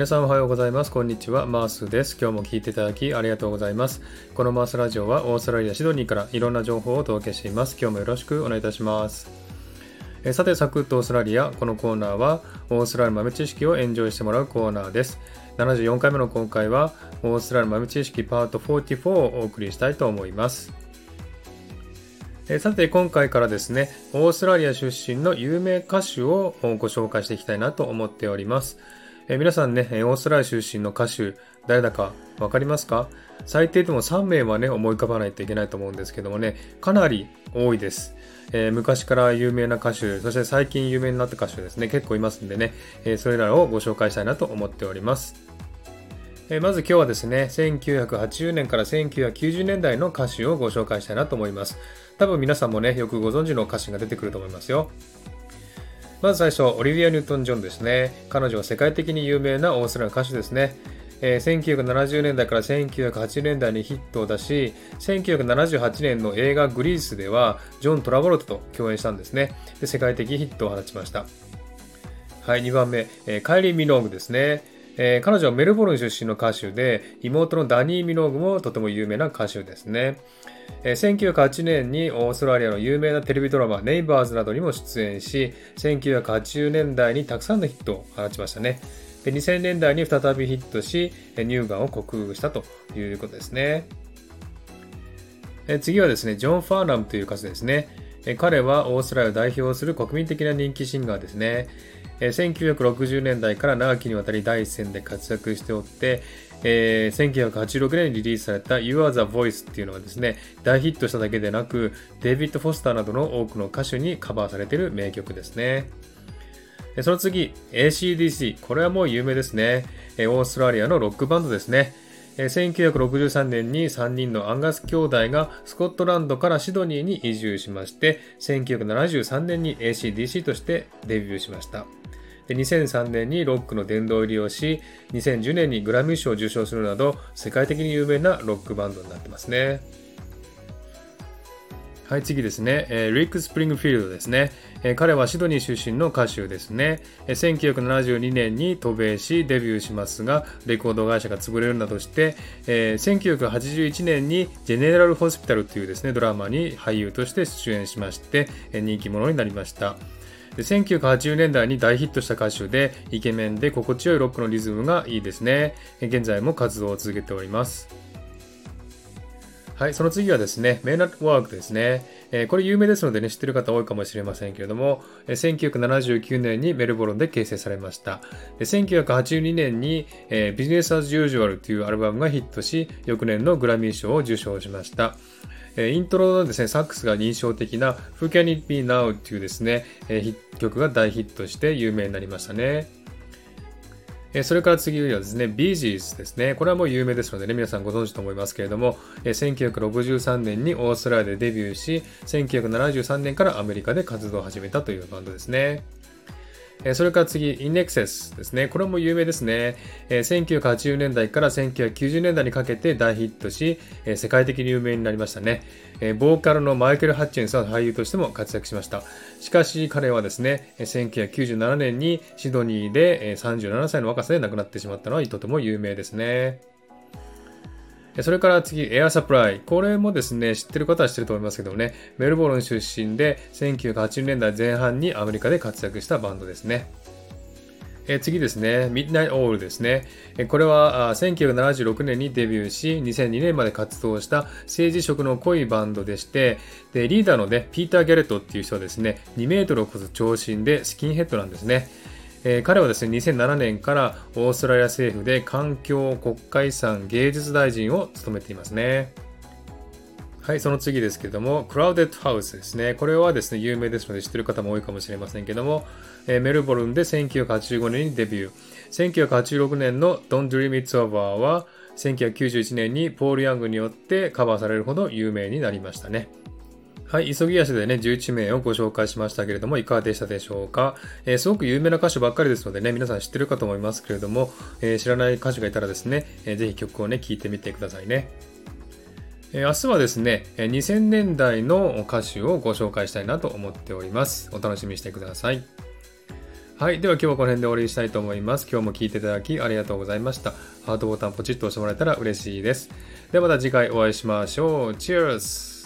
皆さんおはようございます。こんにちは。マースです。今日も聞いていただきありがとうございます。このマースラジオはオーストラリア・シドニーからいろんな情報をお届けしています。今日もよろしくお願いいたします。えさて、サクッとオーストラリア。このコーナーはオーストラリア豆知識をエンジョイしてもらうコーナーです。74回目の今回はオーストラリア豆知識パート44をお送りしたいと思います。えさて今回からですね、オーストラリア出身の有名歌手をご紹介していきたいなと思っております。え皆さんね、オーストラリア出身の歌手、誰だか分かりますか？最低でも3名はね、思い浮かばないといけないと思うんですけどもね、かなり多いです。えー、昔から有名な歌手、そして最近有名になった歌手ですね、結構いますんでね、えー、それらをご紹介したいなと思っております。えー、まず今日はですね、1980年から1990年代の歌手をご紹介したいなと思います。多分皆さんもね、よくご存知の歌手が出てくると思いますよ。まず最初、オリビア・ニュートン・ジョンですね。彼女は世界的に有名なオーストラリア歌手ですね。えー、1970年代から1980年代にヒットを出し、1978年の映画グリースでは、ジョン・トラボルトと共演したんですね。で世界的ヒットを放ちました。はい、2番目、えー、カイリー・ミノーグですね。えー、彼女はメルボルン出身の歌手で、妹のダニー・ミノーグもとても有名な歌手ですね。えー、1908年にオーストラリアの有名なテレビドラマネイバーズなどにも出演し、1980年代にたくさんのヒットを放ちましたね。で2000年代に再びヒットし、乳がんを克服したということですね。え次はですね、ジョン・ファーナムという歌手ですね。彼はオーストラリアを代表する国民的な人気シンガーですね。1960年代から長きにわたり第一線で活躍しておって、えー、1986年にリリースされた You Are the Voice っていうのはですね、大ヒットしただけでなく、デイビッド・フォスターなどの多くの歌手にカバーされている名曲ですね。その次、ACDC。これはもう有名ですね。オーストラリアのロックバンドですね。1963年に3人のアンガス兄弟がスコットランドからシドニーに移住しまして、1973年に ACDC としてデビューしました。2003年にロックの殿堂入りをし、2010年にグラミー賞を受賞するなど、世界的に有名なロックバンドになってますね。はい、次ですね。えー、リック・スプリングフィールドですね、えー、彼はシドニー出身の歌手ですね、えー。1972年に渡米しデビューしますが、レコード会社が潰れるなどして、えー、1981年にジェネラル・ホスピタルというですね、ドラマに俳優として出演しまして、えー、人気者になりました。で1980年代に大ヒットした歌手でイケメンで心地よいロックのリズムがいいですね現在も活動を続けておりますはい、その次はですね、メイナットワークですね。え、これ有名ですのでね、知ってる方多いかもしれませんけれども、え、1979年にメルボルンで形成されました。1982年に、えー、ビジネス・アズ・ユージュアルというアルバムがヒットし、翌年のグラミー賞を受賞しました。イントロのですね、サックスが印象的な Who Can It Be Now というですね、曲が大ヒットして有名になりましたね。えそれから次はですね、ビージーズですね。これはもう有名ですのでね、皆さんご存知と思いますけれども、え1963年にオーストラリアでデビューし、1973年からアメリカで活動を始めたというバンドですね。それから次、インネクセスですね。これも有名ですね。1980年代から1990年代にかけて大ヒットし、世界的に有名になりましたね。ボーカルのマイケル・ハッチェンスは俳優としても活躍しました。しかし彼はですね、1997年にシドニーで37歳の若さで亡くなってしまったのはとても有名ですね。それから次、エアサプライ。これもですね、知ってる方は知ってると思いますけどもね、メルボルン出身で1980年代前半にアメリカで活躍したバンドですね。え次ですね、ミッドナイトオールですね。えこれは1976年にデビューし、2002年まで活動した政治色の濃いバンドでして、でリーダーのね、ピーター・ギャレットっていう人はですね、2メートルを超す長身でスキンヘッドなんですね。えー、彼はですね、2007年からオーストラリア政府で環境国家遺産芸術大臣を務めていますね。はい、その次ですけども、クラウデッドハウスですね。これはですね、有名ですので知ってる方も多いかもしれませんけども、えー、メルボルンで1985年にデビュー。1986年の Don't Dream It's Over は、1991年にポール・ヤングによってカバーされるほど有名になりましたね。はい、急ぎ足でね、11名をご紹介しましたけれども、いかがでしたでしょうか？えー、すごく有名な歌手ばっかりですのでね、皆さん知ってるかと思いますけれども、えー、知らない歌手がいたらですね、えー、ぜひ曲をね、聴いてみてくださいね。え明日はですね、2000年代の歌手をご紹介したいなと思っております。お楽しみにしてください。はい。では今日はこの辺で終わりにしたいと思います。今日も聞いていただきありがとうございました。ハートボタンポチッと押してもらえたら嬉しいです。ではまた次回お会いしましょう。Cheers!